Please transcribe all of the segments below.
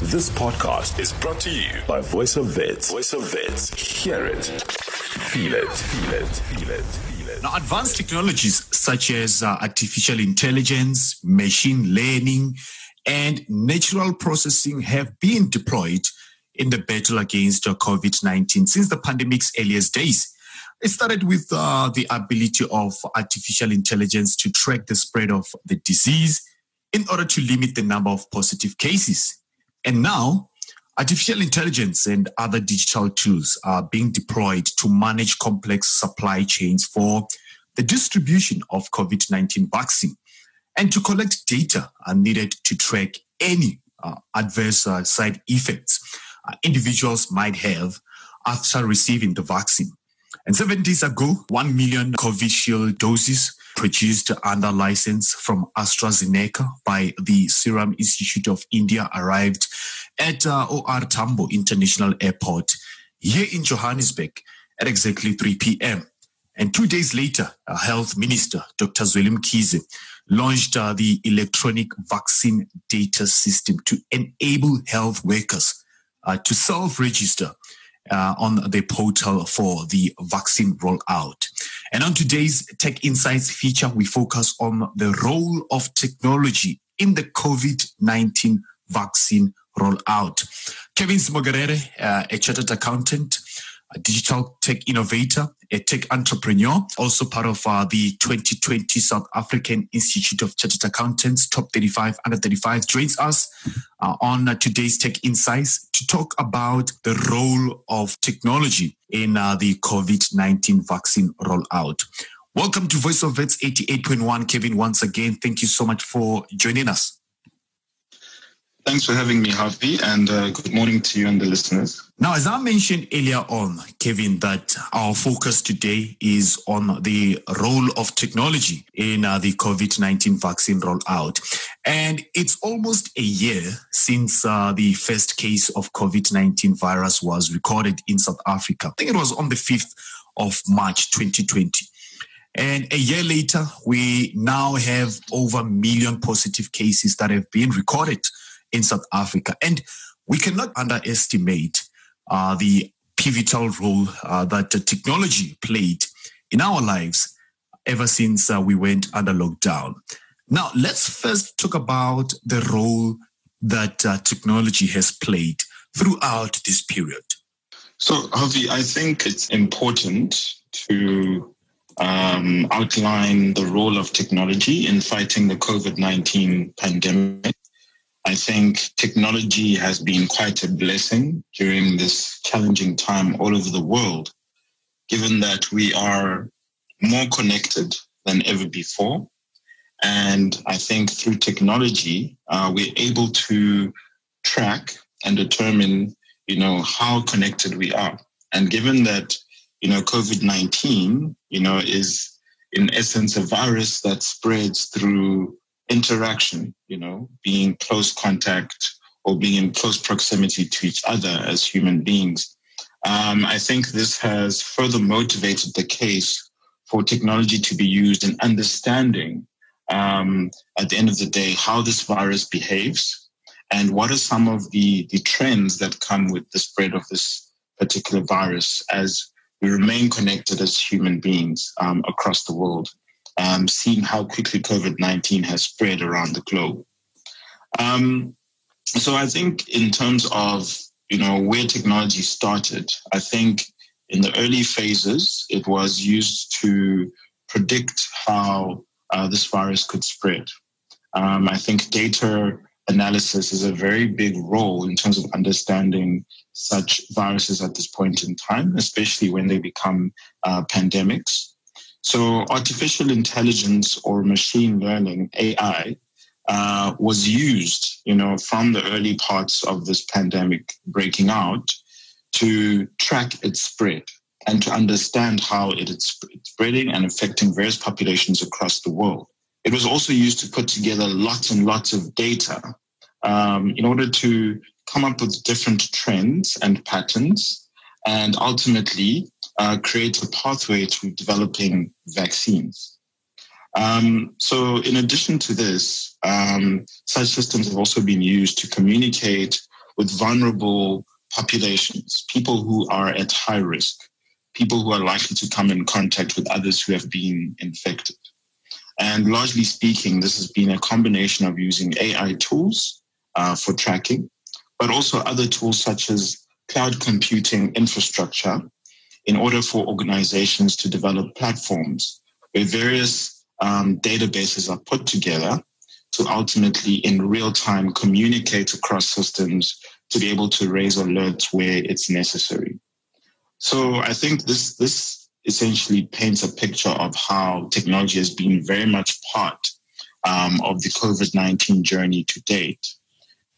This podcast is brought to you by Voice of Wits. Voice of Wits. Hear it. Feel it. Feel it. Feel it. Feel it. Now, advanced technologies such as uh, artificial intelligence, machine learning, and natural processing have been deployed in the battle against COVID 19 since the pandemic's earliest days. It started with uh, the ability of artificial intelligence to track the spread of the disease in order to limit the number of positive cases. And now, artificial intelligence and other digital tools are being deployed to manage complex supply chains for the distribution of COVID 19 vaccine and to collect data needed to track any uh, adverse uh, side effects uh, individuals might have after receiving the vaccine. And seven days ago, 1 million Covishield doses produced under license from AstraZeneca by the Serum Institute of India arrived at uh, OR Tambo International Airport here in Johannesburg at exactly 3 p.m. And two days later, uh, Health Minister Dr. Zweli Mkhize launched uh, the electronic vaccine data system to enable health workers uh, to self-register uh, on the portal for the vaccine rollout. And on today's Tech Insights feature, we focus on the role of technology in the COVID-19 vaccine rollout. Kevin Ssemwogerere, uh, a chartered accountant, a digital tech innovator, a tech entrepreneur, also part of uh, the 2020 South African Institute of Chartered Accountants Top 35 Under 35, joins us uh, on today's Tech Insights to talk about the role of technology in uh, the COVID 19 vaccine rollout. Welcome to Voice of Wits 88.1. Kevin, once again, thank you so much for joining us. Thanks for having me, Harvey, and uh, good morning to you and the listeners. Now, as I mentioned earlier on, Kevin, that our focus today is on the role of technology in uh, the COVID 19 vaccine rollout. And it's almost a year since uh, the first case of COVID 19 virus was recorded in South Africa. I think it was on the 5th of March 2020. And a year later, we now have over a million positive cases that have been recorded in South Africa. And we cannot underestimate uh, the pivotal role uh, that technology played in our lives ever since uh, we went under lockdown. Now, let's first talk about the role that uh, technology has played throughout this period. So, Harvey, I think it's important to um, outline the role of technology in fighting the COVID 19 pandemic. I think technology has been quite a blessing during this challenging time all over the world, given that we are more connected than ever before. And I think through technology, uh, we're able to track and determine, you know, how connected we are. And given that, you know, COVID-19, you know, is in essence a virus that spreads through interaction, you know, being close contact or being in close proximity to each other as human beings. Um, I think this has further motivated the case for technology to be used in understanding, um, at the end of the day, how this virus behaves and what are some of the, the trends that come with the spread of this particular virus as we remain connected as human beings um, across the world um, seeing how quickly COVID 19 has spread around the globe. Um, so I think in terms of you know where technology started, I think in the early phases it was used to predict how uh, this virus could spread. Um, I think data analysis is a very big role in terms of understanding such viruses at this point in time, especially when they become uh, pandemics. So artificial intelligence or machine learning, AI, uh, was used, you know, from the early parts of this pandemic breaking out to track its spread and to understand how it is spreading and affecting various populations across the world. It was also used to put together lots and lots of data um, in order to come up with different trends and patterns and ultimately uh, create a pathway to developing vaccines. Um, so, in addition to this, um, such systems have also been used to communicate with vulnerable populations, people who are at high risk, people who are likely to come in contact with others who have been infected. And largely speaking, this has been a combination of using AI tools uh, for tracking, but also other tools such as cloud computing infrastructure in order for organizations to develop platforms where various um, databases are put together to ultimately in real time communicate across systems to be able to raise alerts where it's necessary. So I think this this essentially paints a picture of how technology has been very much part um, of the COVID nineteen journey to date.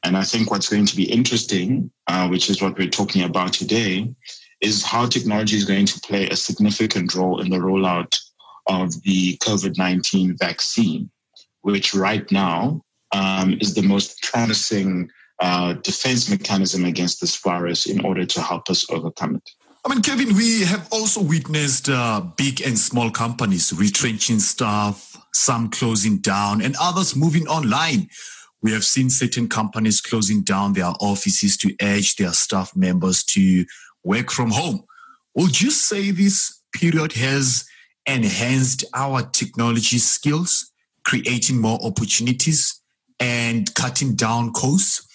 And I think what's going to be interesting, uh, which is what we're talking about today, is how technology is going to play a significant role in the rollout of the COVID 19 vaccine, which right now um, is the most promising uh, defense mechanism against this virus in order to help us overcome it. I mean, Kevin, we have also witnessed uh, big and small companies retrenching staff, some closing down, and others moving online. We have seen certain companies closing down their offices to urge their staff members to work from home. Would you say this period has enhanced our technology skills, creating more opportunities and cutting down costs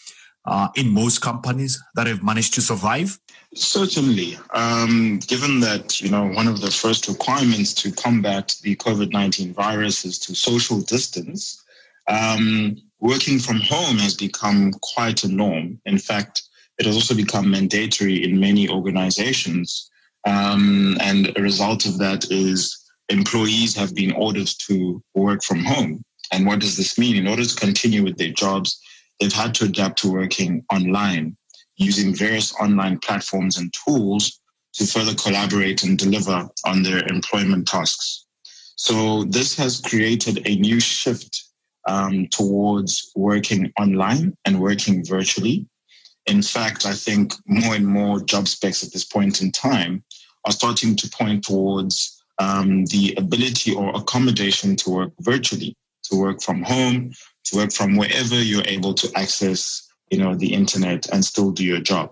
uh, in most companies that have managed to survive? Certainly. Um, given that, you know, one of the first requirements to combat the COVID 19 virus is to social distance, um, working from home has become quite a norm. In fact, it has also become mandatory in many organizations. Um, and a result of that is employees have been ordered to work from home. And what does this mean? In order to continue with their jobs, they've had to adapt to working online using various online platforms and tools to further collaborate and deliver on their employment tasks. So this has created a new shift um, towards working online and working virtually. In fact, I think more and more job specs at this point in time are starting to point towards um, the ability or accommodation to work virtually, to work from home, to work from wherever you're able to access you know, the internet and still do your job.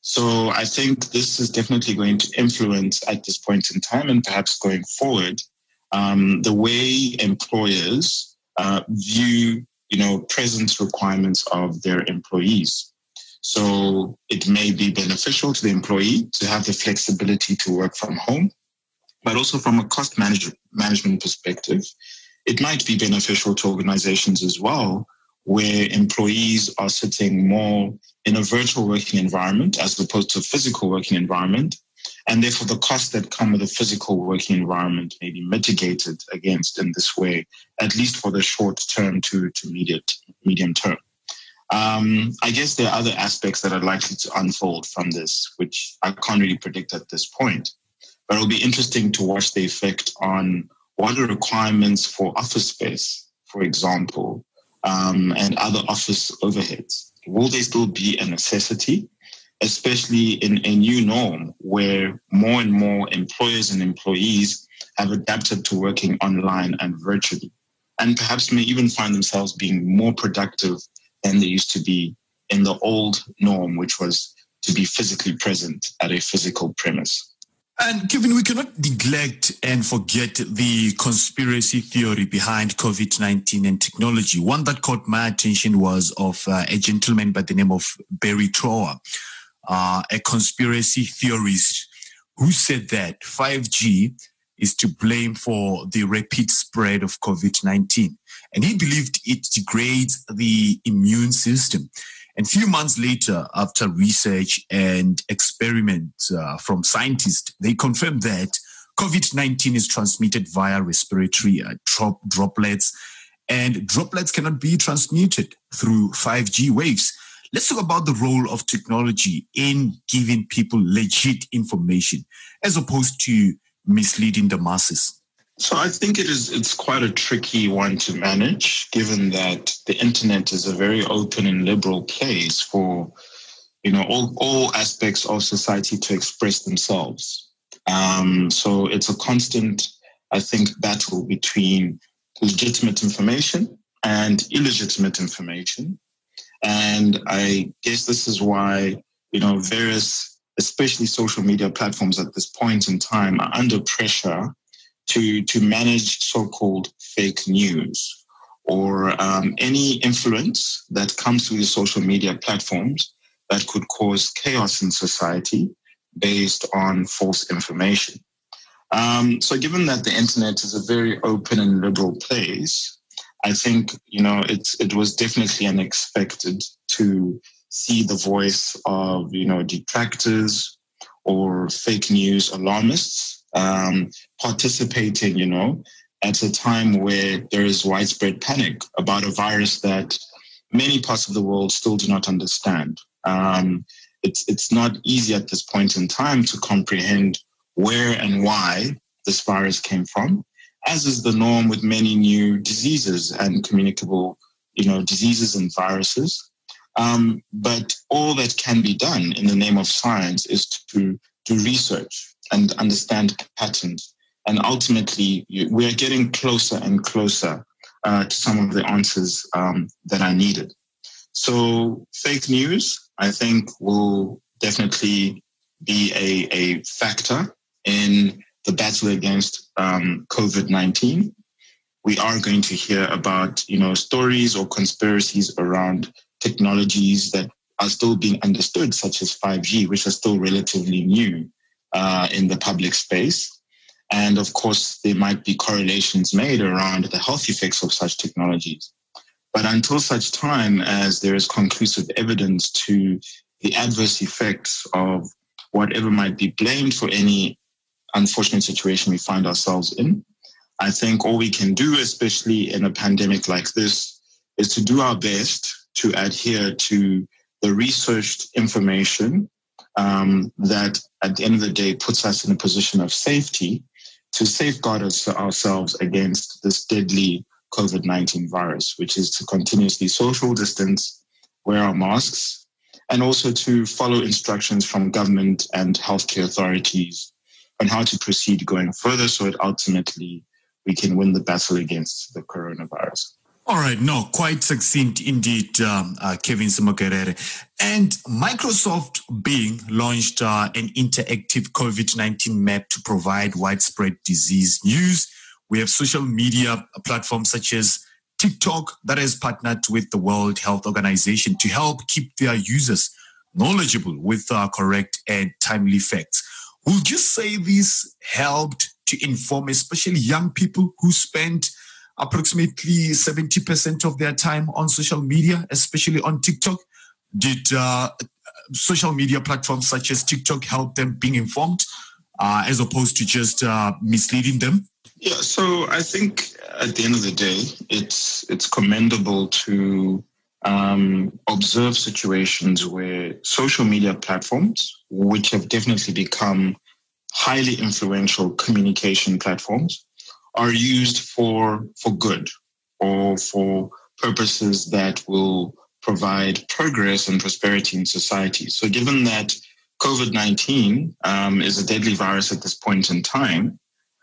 So I think this is definitely going to influence at this point in time and perhaps going forward um, the way employers uh, view, you know, presence requirements of their employees. So it may be beneficial to the employee to have the flexibility to work from home, but also from a cost manage- management perspective, it might be beneficial to organizations as well where employees are sitting more in a virtual working environment as opposed to a physical working environment. And therefore, the costs that come with a physical working environment may be mitigated against in this way, at least for the short term to, to mediate, medium term. Um, I guess there are other aspects that are likely to unfold from this, which I can't really predict at this point. But it'll be interesting to watch the effect on what are requirements for office space, for example, um, and other office overheads? Will they still be a necessity, especially in a new norm where more and more employers and employees have adapted to working online and virtually, and perhaps may even find themselves being more productive than they used to be in the old norm, which was to be physically present at a physical premise? And Kevin, we cannot neglect and forget the conspiracy theory behind COVID 19 and technology. One that caught my attention was of uh, a gentleman by the name of Barry Trower, uh, a conspiracy theorist who said that 5G is to blame for the rapid spread of COVID 19. And he believed it degrades the immune system. And few months later, after research and experiments uh, from scientists, they confirmed that COVID-19 is transmitted via respiratory uh, drop, droplets, and droplets cannot be transmitted through 5G waves. Let's talk about the role of technology in giving people legit information as opposed to misleading the masses. So I think it is it's quite a tricky one to manage, given that the internet is a very open and liberal place for you know all, all aspects of society to express themselves. Um, so it's a constant, I think, battle between legitimate information and illegitimate information. And I guess this is why, you know, various, especially social media platforms at this point in time are under pressure to, to manage so-called fake news or um, any influence that comes through the social media platforms that could cause chaos in society based on false information. Um, so, given that the internet is a very open and liberal place, I think you know it was definitely unexpected to see the voice of you know detractors or fake news alarmists um, participating, you know, at a time where there is widespread panic about a virus that many parts of the world still do not understand. Um, it's it's not easy at this point in time to comprehend where and why this virus came from, as is the norm with many new diseases and communicable, you know, diseases and viruses. Um, but all that can be done in the name of science is to do research and understand patterns. And ultimately, we are getting closer and closer uh, to some of the answers um, that are needed. So, fake news, I think, will definitely be a, a factor in the battle against um, COVID 19. We are going to hear about, you know, stories or conspiracies around technologies that are still being understood, such as 5G, which are still relatively new uh, in the public space. And of course, there might be correlations made around the health effects of such technologies. But until such time as there is conclusive evidence to the adverse effects of whatever might be blamed for any unfortunate situation we find ourselves in. I think all we can do, especially in a pandemic like this, is to do our best to adhere to the researched information um, that at the end of the day puts us in a position of safety to safeguard us, ourselves against this deadly COVID 19 virus, which is to continuously social distance, wear our masks, and also to follow instructions from government and healthcare authorities on how to proceed going further so that ultimately we can win the battle against the coronavirus. All right, no, quite succinct indeed, um, uh, Kevin Ssemwogerere. And Microsoft Bing launched uh, an interactive COVID 19 map to provide widespread disease news. We have social media platforms such as TikTok that has partnered with the World Health Organization to help keep their users knowledgeable with uh, correct and timely facts. Would you say this helped to inform, especially young people who spend approximately 70% of their time on social media, especially on TikTok? Did uh, social media platforms such as TikTok help them being informed uh, as opposed to just uh, misleading them? Yeah, so I think at the end of the day, it's it's commendable to um, observe situations where social media platforms, which have definitely become highly influential communication platforms, are used for for good or for purposes that will provide progress and prosperity in society. So, given that COVID 19 um, is a deadly virus at this point in time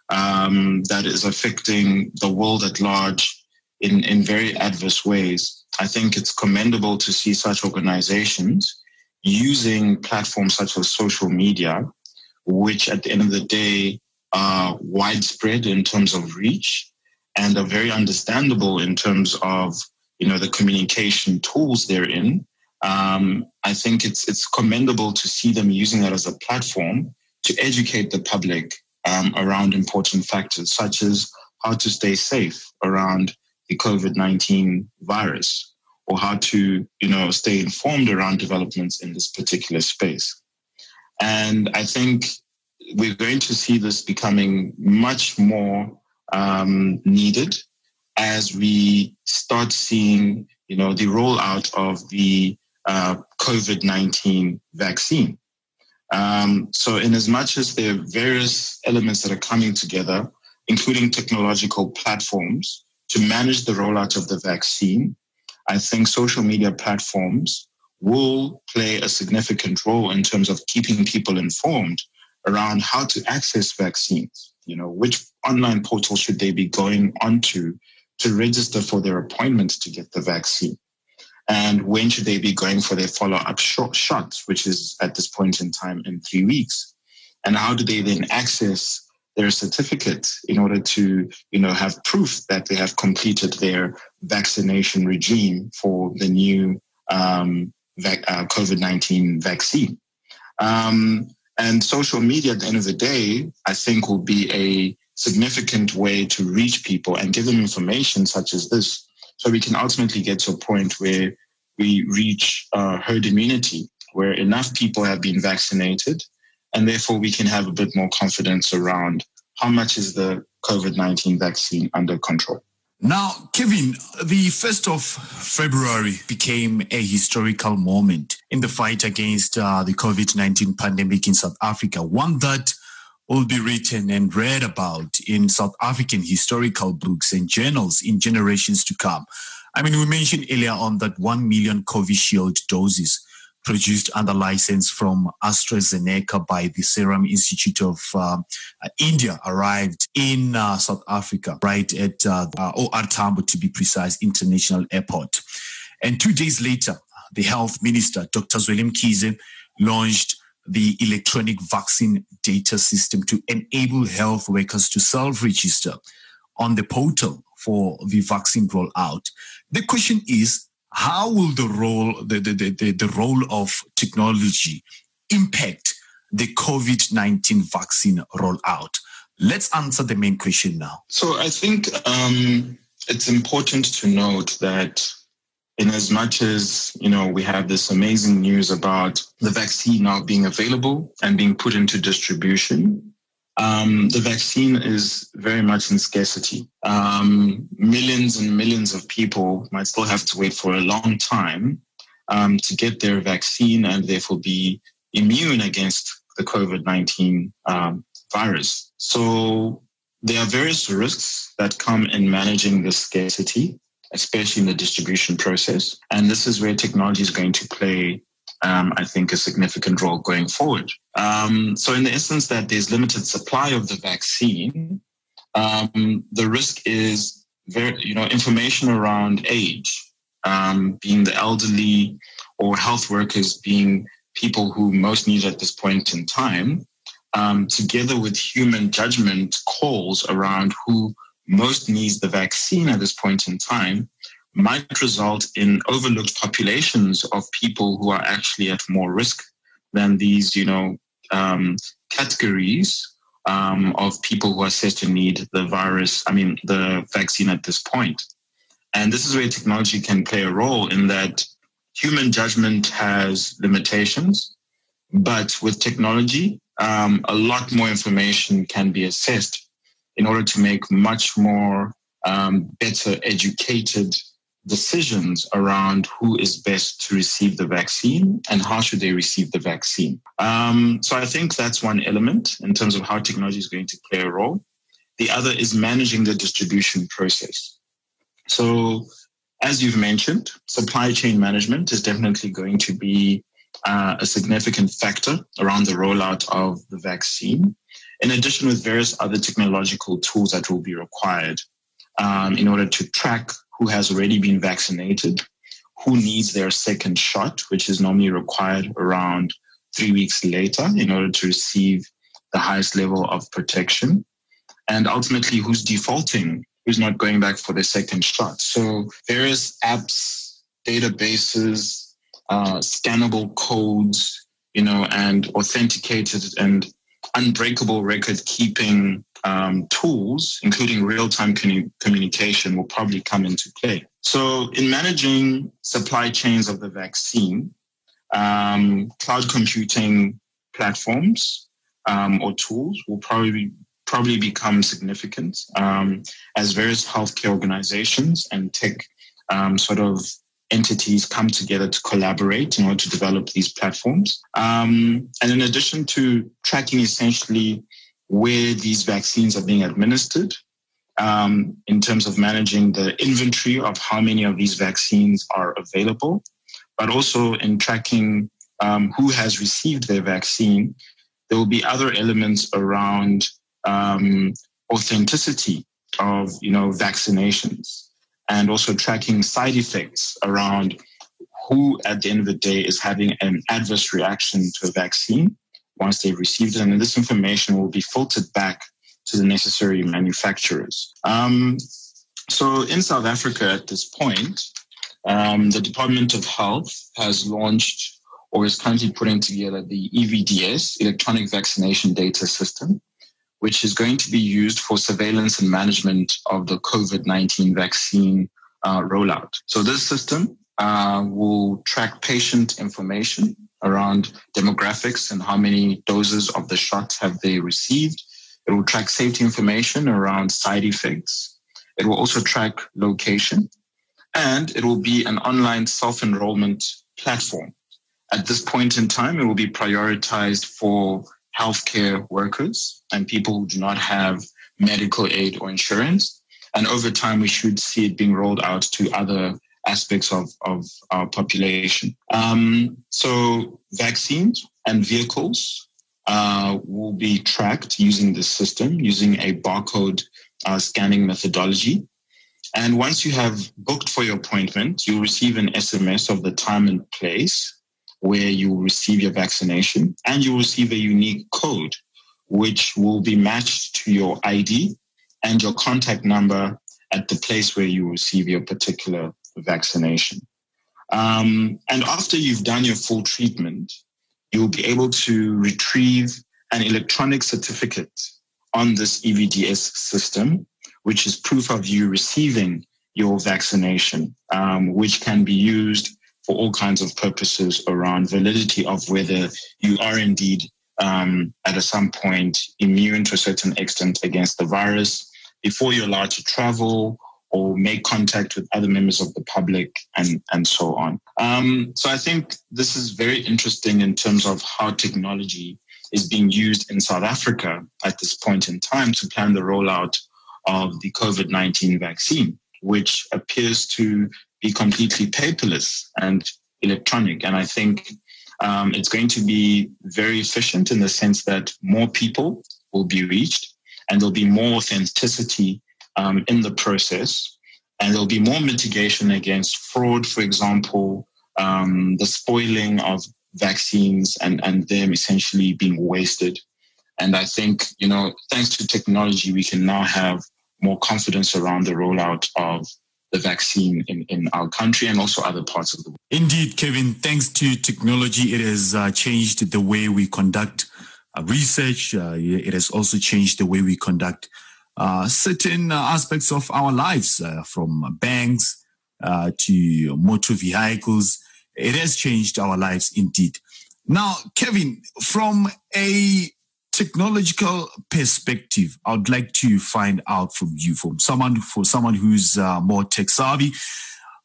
um, that is affecting the world at large in, in very adverse ways, I think it's commendable to see such organizations using platforms such as social media, which at the end of the day are widespread in terms of reach and are very understandable in terms of you know the communication tools they're in. Um, I think it's it's commendable to see them using that as a platform to educate the public um, around important factors such as how to stay safe around the COVID 19 virus or how to, you know, stay informed around developments in this particular space. And I think we're going to see this becoming much more um, needed as we start seeing, you know, the rollout of the uh, COVID 19 vaccine. Um, so, in as much as there are various elements that are coming together, including technological platforms, to manage the rollout of the vaccine, I think social media platforms will play a significant role in terms of keeping people informed around how to access vaccines. You know, which online portal should they be going onto to register for their appointment to get the vaccine? and when should they be going for their follow-up shot, shot, which is at this point in time in three weeks, and how do they then access their certificate in order to, you know, have proof that they have completed their vaccination regime for the new um, uh, COVID-19 vaccine. Um, and social media at the end of the day, I think will be a significant way to reach people and give them information such as this. So we can ultimately get to a point where we reach uh, herd immunity, where enough people have been vaccinated, and therefore we can have a bit more confidence around how much is the COVID 19 vaccine under control. Now, Kevin, the 1st of February became a historical moment in the fight against uh, the COVID 19 pandemic in South Africa, one that will be written and read about in South African historical books and journals in generations to come. I mean, we mentioned earlier on that 1 million Covishield doses produced under license from AstraZeneca by the Serum Institute of uh, India arrived in uh, South Africa, right at uh, OR Tambo, to be precise, International Airport. And two days later, the health minister, Dr. Zweli Mkhize, launched the electronic vaccine data system to enable health workers to self-register on the portal for the vaccine rollout. The question is, how will the role the, the, the, the role of technology impact the COVID-19 vaccine rollout? Let's answer the main question now. So I think um, it's important to note that in as much as you know we have this amazing news about the vaccine now being available and being put into distribution um, the vaccine is very much in scarcity. Um, millions and millions of people might still have to wait for a long time um, to get their vaccine and therefore be immune against the COVID 19 um, virus. So there are various risks that come in managing this scarcity, especially in the distribution process. And this is where technology is going to play um, I think, a significant role going forward. Um, so, in the instance that there's limited supply of the vaccine, um, the risk is very, you know, information around age, um, being the elderly or health workers being people who most need at this point in time, um, together with human judgment calls around who most needs the vaccine at this point in time might result in overlooked populations of people who are actually at more risk than these, you know, um, categories um, of people who are said to need the virus, I mean, the vaccine at this point. And this is where technology can play a role in that human judgment has limitations, but with technology, um, a lot more information can be assessed in order to make much more um, better educated decisions around who is best to receive the vaccine and how should they receive the vaccine. Um, so I think that's one element in terms of how technology is going to play a role. The other is managing the distribution process. So as you've mentioned, supply chain management is definitely going to be uh, a significant factor around the rollout of the vaccine, in addition with various other technological tools that will be required um, in order to track who has already been vaccinated, who needs their second shot, which is normally required around three weeks later in order to receive the highest level of protection, and ultimately who's defaulting, who's not going back for the second shot. So various apps, databases, uh, scannable codes, you know, and authenticated and unbreakable record keeping um, tools, including real time communication, will probably come into play. So, in managing supply chains of the vaccine, um, cloud computing platforms um, or tools will probably probably become significant um, as various healthcare organizations and tech um, sort of entities come together to collaborate in order to develop these platforms. Um, and in addition to tracking essentially where these vaccines are being administered, um, in terms of managing the inventory of how many of these vaccines are available, but also in tracking um, who has received their vaccine. There will be other elements around um, authenticity of you know vaccinations and also tracking side effects around who at the end of the day is having an adverse reaction to a vaccine once they've received it. And this information will be filtered back to the necessary manufacturers. Um, so in South Africa at this point, um, the Department of Health has launched or is currently putting together the EVDS, Electronic Vaccination Data System, which is going to be used for surveillance and management of the COVID 19 vaccine uh, rollout. So this system uh, will track patient information around demographics and how many doses of the shot have they received. It will track safety information around side effects. It will also track location and it will be an online self-enrollment platform. At this point in time, it will be prioritized for healthcare workers and people who do not have medical aid or insurance. And over time, we should see it being rolled out to other aspects of, of our population. Um, so vaccines and vehicles uh, will be tracked using this system, using a barcode uh, scanning methodology. And once you have booked for your appointment, you'll receive an SMS of the time and place where you receive your vaccination, and you receive a unique code, which will be matched to your ID and your contact number at the place where you receive your particular vaccination. Um, and after you've done your full treatment, you'll be able to retrieve an electronic certificate on this EVDS system, which is proof of you receiving your vaccination, um, which can be used for all kinds of purposes around validity of whether you are indeed um, at some point immune to a certain extent against the virus before you're allowed to travel or make contact with other members of the public and, and so on. Um, so I think this is very interesting in terms of how technology is being used in South Africa at this point in time to plan the rollout of the COVID 19 vaccine, which appears to be completely paperless and electronic. And I think um, it's going to be very efficient in the sense that more people will be reached and there'll be more authenticity um, in the process. And there'll be more mitigation against fraud, for example, um, the spoiling of vaccines and, and them essentially being wasted. And I think, you know, thanks to technology, we can now have more confidence around the rollout of the vaccine in, in our country and also other parts of the world. Indeed, Kevin, thanks to technology, it has uh, changed the way we conduct uh, research. Uh, it has also changed the way we conduct uh, certain uh, aspects of our lives, uh, from banks to motor vehicles. It has changed our lives indeed. Now, Kevin, from a technological perspective, I would like to find out from you, from someone for someone who's uh, more tech savvy.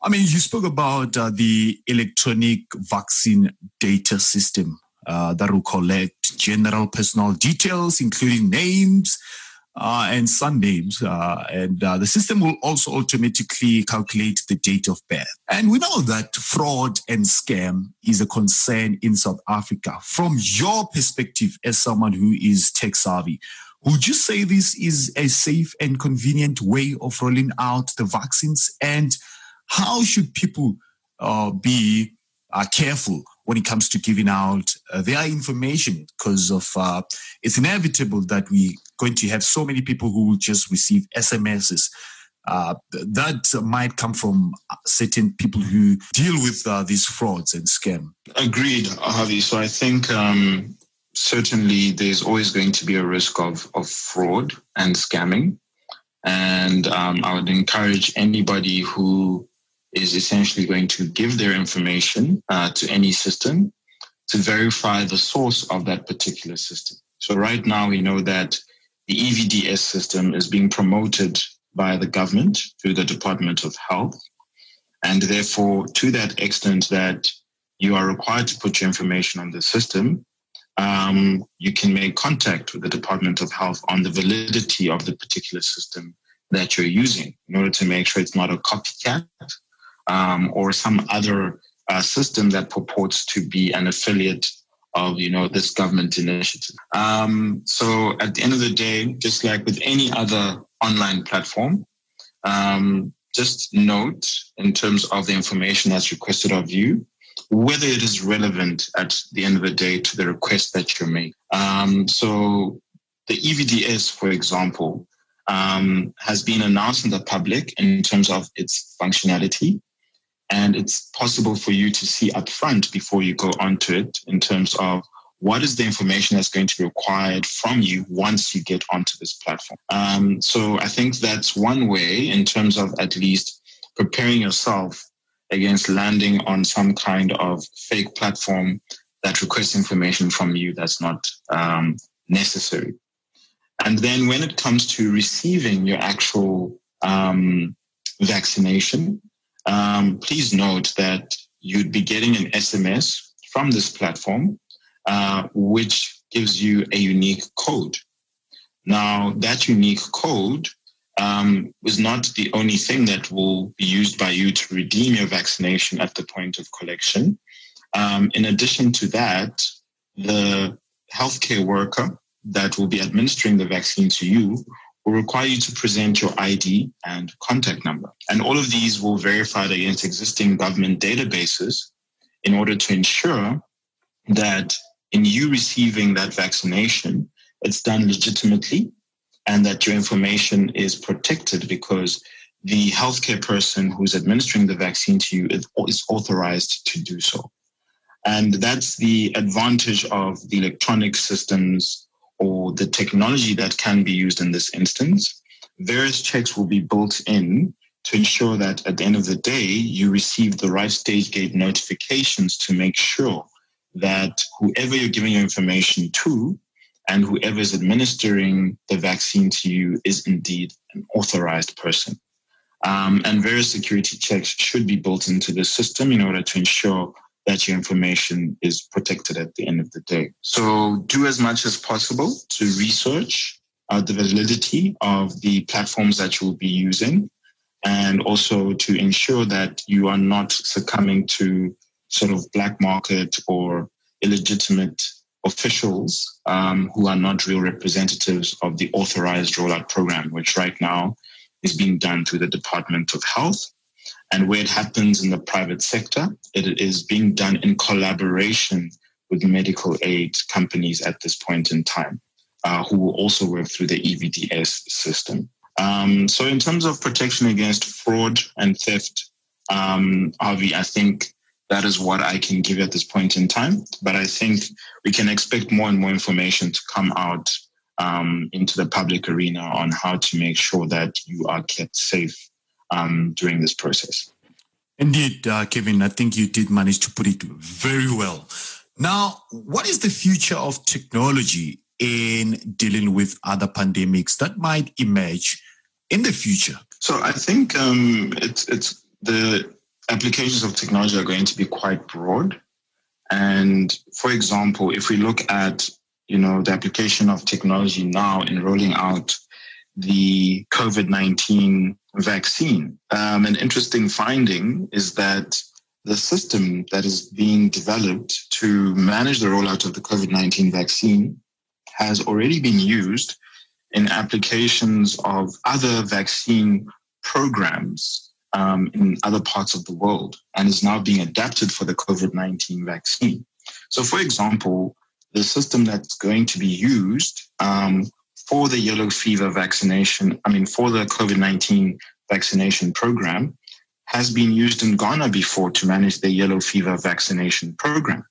I mean, you spoke about uh, the electronic vaccine data system uh, that will collect general personal details, including names, uh, and son names. Uh, and uh, the system will also automatically calculate the date of birth. And we know that fraud and scam is a concern in South Africa. From your perspective, as someone who is tech savvy, would you say this is a safe and convenient way of rolling out the vaccines? And how should people uh, be uh, careful when it comes to giving out uh, their information because of uh, it's inevitable that we're going to have so many people who will just receive SMSs. Uh, that might come from certain people who deal with uh, these frauds and scam. Agreed, Harvey. So I think um, certainly there's always going to be a risk of, of fraud and scamming. And um, I would encourage anybody who is essentially going to give their information uh, to any system to verify the source of that particular system. So right now we know that the EVDS system is being promoted by the government through the Department of Health. And therefore, to that extent that you are required to put your information on the system, um, you can make contact with the Department of Health on the validity of the particular system that you're using in order to make sure it's not a copycat um, or some other uh, system that purports to be an affiliate of you know this government initiative. Um, so at the end of the day, just like with any other online platform, um, just note in terms of the information that's requested of you, whether it is relevant at the end of the day to the request that you make. Um, so the EVDS, for example, um, has been announced in the public in terms of its functionality. And it's possible for you to see upfront before you go onto it in terms of what is the information that's going to be required from you once you get onto this platform. Um, so I think that's one way in terms of at least preparing yourself against landing on some kind of fake platform that requests information from you that's not um, necessary. And then when it comes to receiving your actual um, vaccination, um, please note that you'd be getting an SMS from this platform, uh, which gives you a unique code. Now, that unique code um, is not the only thing that will be used by you to redeem your vaccination at the point of collection. Um, in addition to that, the healthcare worker that will be administering the vaccine to you will require you to present your ID and contact number. And all of these will verify against existing government databases in order to ensure that in you receiving that vaccination, it's done legitimately and that your information is protected because the healthcare person who's administering the vaccine to you is authorized to do so. And that's the advantage of the electronic systems or the technology that can be used in this instance. Various checks will be built in to ensure that at the end of the day, you receive the right stage gate notifications to make sure that whoever you're giving your information to and whoever is administering the vaccine to you is indeed an authorized person. Um, and various security checks should be built into the system in order to ensure that your information is protected at the end of the day. So do as much as possible to research uh, the validity of the platforms that you will be using and also to ensure that you are not succumbing to sort of black market or illegitimate officials um, who are not real representatives of the authorized rollout program, which right now is being done through the Department of Health. And where it happens in the private sector, it is being done in collaboration with medical aid companies at this point in time, uh, who will also work through the EVDS system. Um, so, in terms of protection against fraud and theft, um, Avi, I think that is what I can give at this point in time. But I think we can expect more and more information to come out um, into the public arena on how to make sure that you are kept safe um, during this process. Indeed, uh, Kevin, I think you did manage to put it very well. Now, what is the future of technology in dealing with other pandemics that might emerge in the future? So I think um, it's it's the applications of technology are going to be quite broad. And for example, if we look at you know the application of technology now in rolling out the COVID nineteen vaccine, um, an interesting finding is that the system that is being developed to manage the rollout of the COVID nineteen vaccine has already been used in applications of other vaccine programs um, in other parts of the world and is now being adapted for the COVID 19 vaccine. So, for example, the system that's going to be used um, for the yellow fever vaccination, I mean, for the COVID 19 vaccination program, has been used in Ghana before to manage the yellow fever vaccination program.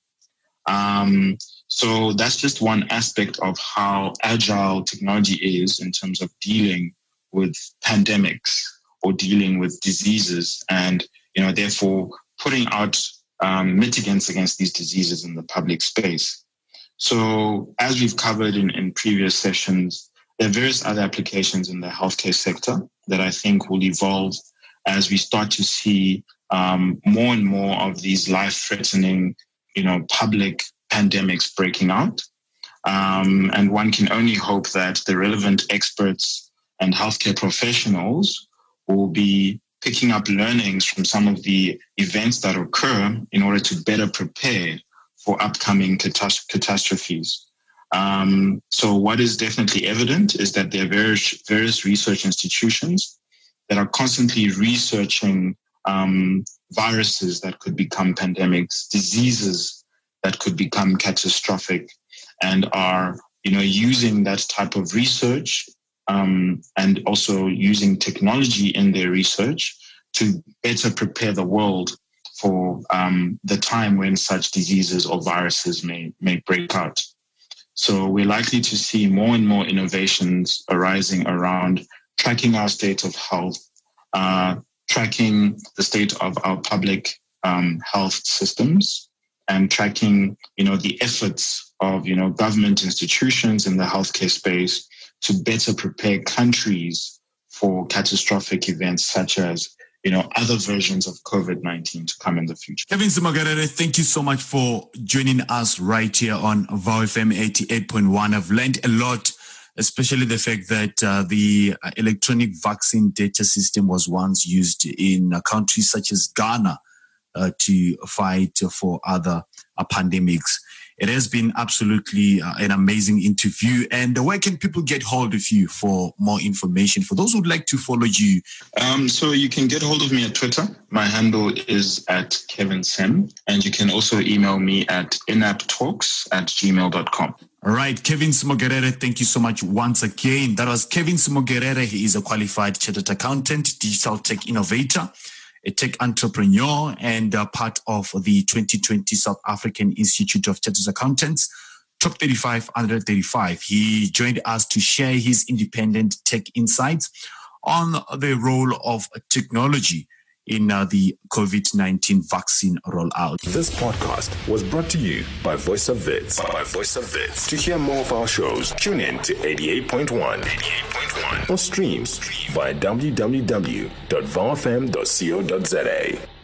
Um, so that's just one aspect of how agile technology is in terms of dealing with pandemics or dealing with diseases and, you know, therefore putting out um, mitigants against these diseases in the public space. So as we've covered in, in previous sessions, there are various other applications in the healthcare sector that I think will evolve as we start to see um, more and more of these life-threatening, you know, public pandemics breaking out. Um, and one can only hope that the relevant experts and healthcare professionals will be picking up learnings from some of the events that occur in order to better prepare for upcoming catastrophes. Um, so, what is definitely evident is that there are various, various research institutions that are constantly researching um, viruses that could become pandemics, diseases that could become catastrophic, and are you know using that type of research um, and also using technology in their research to better prepare the world for um, the time when such diseases or viruses may may break out. So we're likely to see more and more innovations arising around tracking our state of health, uh, tracking the state of our public um, health systems, and tracking, you know, the efforts of, you know, government institutions in the healthcare space to better prepare countries for catastrophic events such as you know, other versions of COVID-19 to come in the future. Kevin Ssemwogerere, thank you so much for joining us right here on VOW FM 88.1. I've learned a lot, especially the fact that uh, the electronic vaccine data system was once used in uh, countries such as Ghana uh, to fight for other uh, pandemics. It has been absolutely uh, an amazing interview. And where can people get hold of you for more information? For those who'd like to follow you, um, so you can get hold of me at Twitter. My handle is at Kevin Sem, and you can also email me at inaptalks at gmail.com. All right, Kevin Ssemwogerere, thank you so much once again. That was Kevin Ssemwogerere. He is a qualified chartered accountant, digital tech innovator a tech entrepreneur and uh, part of the 2020 South African Institute of Chartered Accountants. Top 35 under 35. He joined us to share his independent tech insights on the role of technology in uh, the COVID 19 vaccine rollout. This podcast was brought to you by Voice of Wits. By Voice of Wits. To hear more of our shows, tune in to 88.1, 88.1 or stream via www.vowfm.co.za.